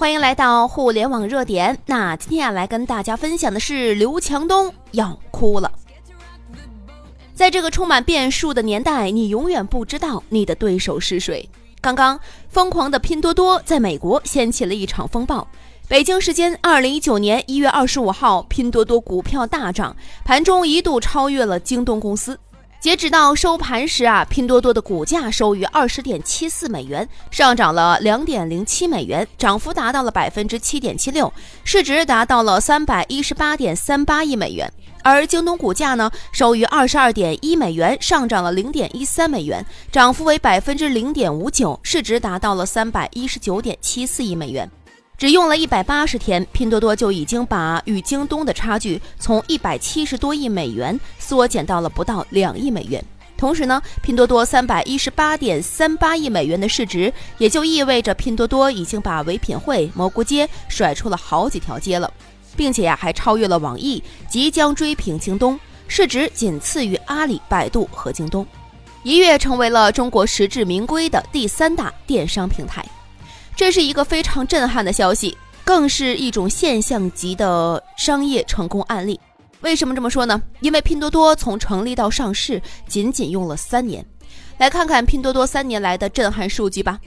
欢迎来到互联网热点。那今天要来跟大家分享的是刘强东要哭了。在这个充满变数的年代，你永远不知道你的对手是谁。刚刚，疯狂的拼多多在美国掀起了一场风暴。北京时间二零一九年一月二十五号，拼多多股票大涨，盘中一度超越了京东公司。截止到收盘时啊，拼多多的股价收于二十点七四美元，上涨了两点零七美元，涨幅达到了百分之七点七六，市值达到了三百一十八点三八亿美元。而京东股价呢，收于二十二点一美元，上涨了零点一三美元，涨幅为百分之零点五九，市值达到了三百一十九点七四亿美元。只用了一百八十天，拼多多就已经把与京东的差距从一百七十多亿美元缩减到了不到两亿美元。同时呢，拼多多三百一十八点三八亿美元的市值，也就意味着拼多多已经把唯品会、蘑菇街甩出了好几条街了，并且呀，还超越了网易，即将追平京东，市值仅次于阿里、百度和京东，一跃成为了中国实至名归的第三大电商平台。这是一个非常震撼的消息，更是一种现象级的商业成功案例。为什么这么说呢？因为拼多多从成立到上市仅仅用了三年。来看看拼多多三年来的震撼数据吧。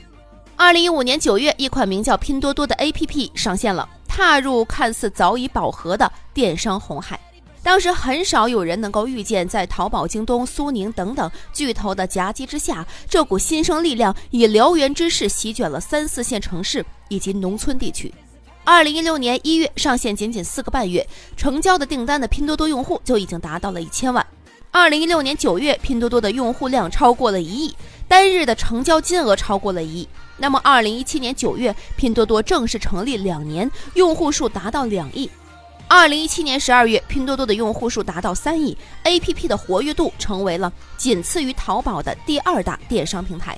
二零一五年九月，一款名叫拼多多的 APP 上线了，踏入看似早已饱和的电商红海。当时很少有人能够预见，在淘宝、京东、苏宁等等巨头的夹击之下，这股新生力量以燎原之势席卷了三四线城市以及农村地区。二零一六年一月上线，仅仅四个半月，成交的订单的拼多多用户就已经达到了一千万。二零一六年九月，拼多多的用户量超过了一亿，单日的成交金额超过了一亿。那么，二零一七年九月，拼多多正式成立两年，用户数达到两亿。二零一七年十二月，拼多多的用户数达到三亿，APP 的活跃度成为了仅次于淘宝的第二大电商平台。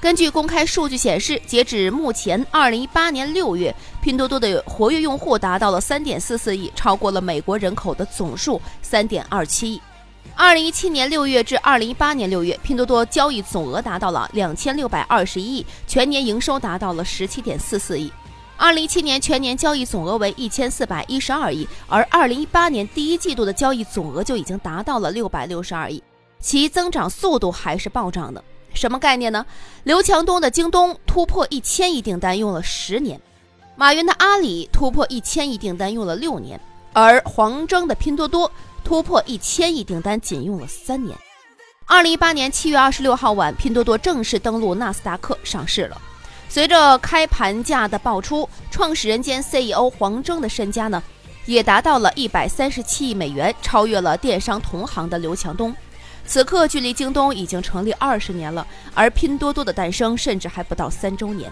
根据公开数据显示，截止目前，二零一八年六月，拼多多的活跃用户达到了三点四四亿，超过了美国人口的总数三点二七亿。二零一七年六月至二零一八年六月，拼多多交易总额达到了两千六百二十一亿，全年营收达到了十七点四四亿。二零一七年全年交易总额为一千四百一十二亿，而二零一八年第一季度的交易总额就已经达到了六百六十二亿，其增长速度还是暴涨的。什么概念呢？刘强东的京东突破一千亿订单用了十年，马云的阿里突破一千亿订单用了六年，而黄峥的拼多多突破一千亿订单仅用了三年。二零一八年七月二十六号晚，拼多多正式登陆纳斯达克上市了。随着开盘价的爆出，创始人兼 CEO 黄峥的身家呢，也达到了一百三十七亿美元，超越了电商同行的刘强东。此刻距离京东已经成立二十年了，而拼多多的诞生甚至还不到三周年。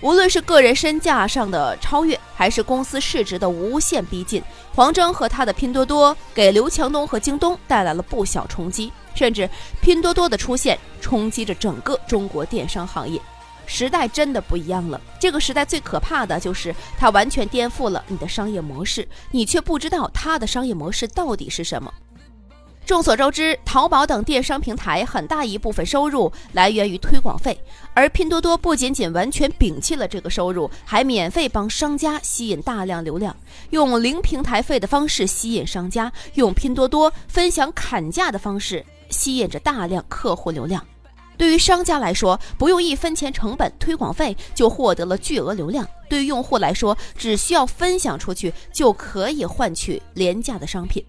无论是个人身价上的超越，还是公司市值的无限逼近，黄峥和他的拼多多给刘强东和京东带来了不小冲击，甚至拼多多的出现冲击着整个中国电商行业。时代真的不一样了。这个时代最可怕的就是它完全颠覆了你的商业模式，你却不知道它的商业模式到底是什么。众所周知，淘宝等电商平台很大一部分收入来源于推广费，而拼多多不仅仅完全摒弃了这个收入，还免费帮商家吸引大量流量，用零平台费的方式吸引商家，用拼多多分享砍价的方式吸引着大量客户流量。对于商家来说，不用一分钱成本推广费就获得了巨额流量；对于用户来说，只需要分享出去就可以换取廉价的商品。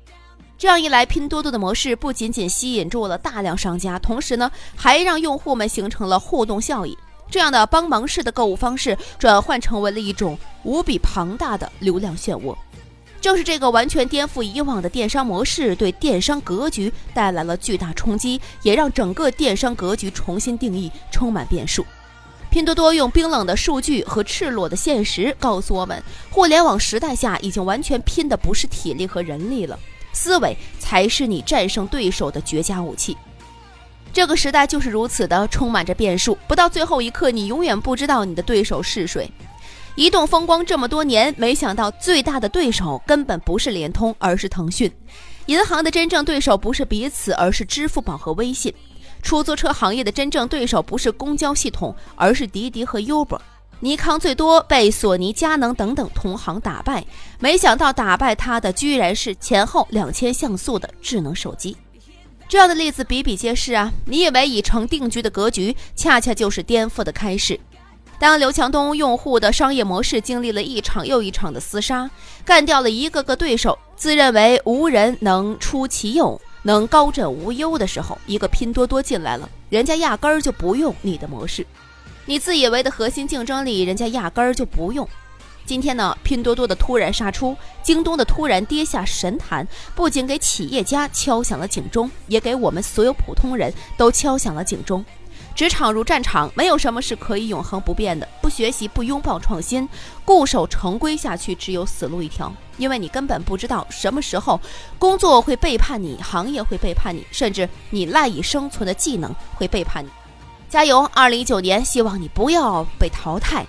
这样一来，拼多多的模式不仅仅吸引住了大量商家，同时呢，还让用户们形成了互动效应。这样的帮忙式的购物方式，转换成为了一种无比庞大的流量漩涡。正是这个完全颠覆以往的电商模式，对电商格局带来了巨大冲击，也让整个电商格局重新定义，充满变数。拼多多用冰冷的数据和赤裸的现实告诉我们：互联网时代下，已经完全拼的不是体力和人力了，思维才是你战胜对手的绝佳武器。这个时代就是如此的充满着变数，不到最后一刻，你永远不知道你的对手是谁。移动风光这么多年，没想到最大的对手根本不是联通，而是腾讯。银行的真正对手不是彼此，而是支付宝和微信。出租车行业的真正对手不是公交系统，而是滴滴和 Uber。尼康最多被索尼、佳能等等同行打败，没想到打败他的居然是前后两千像素的智能手机。这样的例子比比皆是啊！你以为已成定局的格局，恰恰就是颠覆的开始。当刘强东用户的商业模式经历了一场又一场的厮杀，干掉了一个个对手，自认为无人能出其右，能高枕无忧的时候，一个拼多多进来了，人家压根儿就不用你的模式。你自以为的核心竞争力，人家压根儿就不用。今天呢，拼多多的突然杀出，京东的突然跌下神坛，不仅给企业家敲响了警钟，也给我们所有普通人都敲响了警钟。职场如战场，没有什么是可以永恒不变的。不学习，不拥抱创新，固守成规下去，只有死路一条。因为你根本不知道什么时候工作会背叛你，行业会背叛你，甚至你赖以生存的技能会背叛你。加油！二零一九年，希望你不要被淘汰。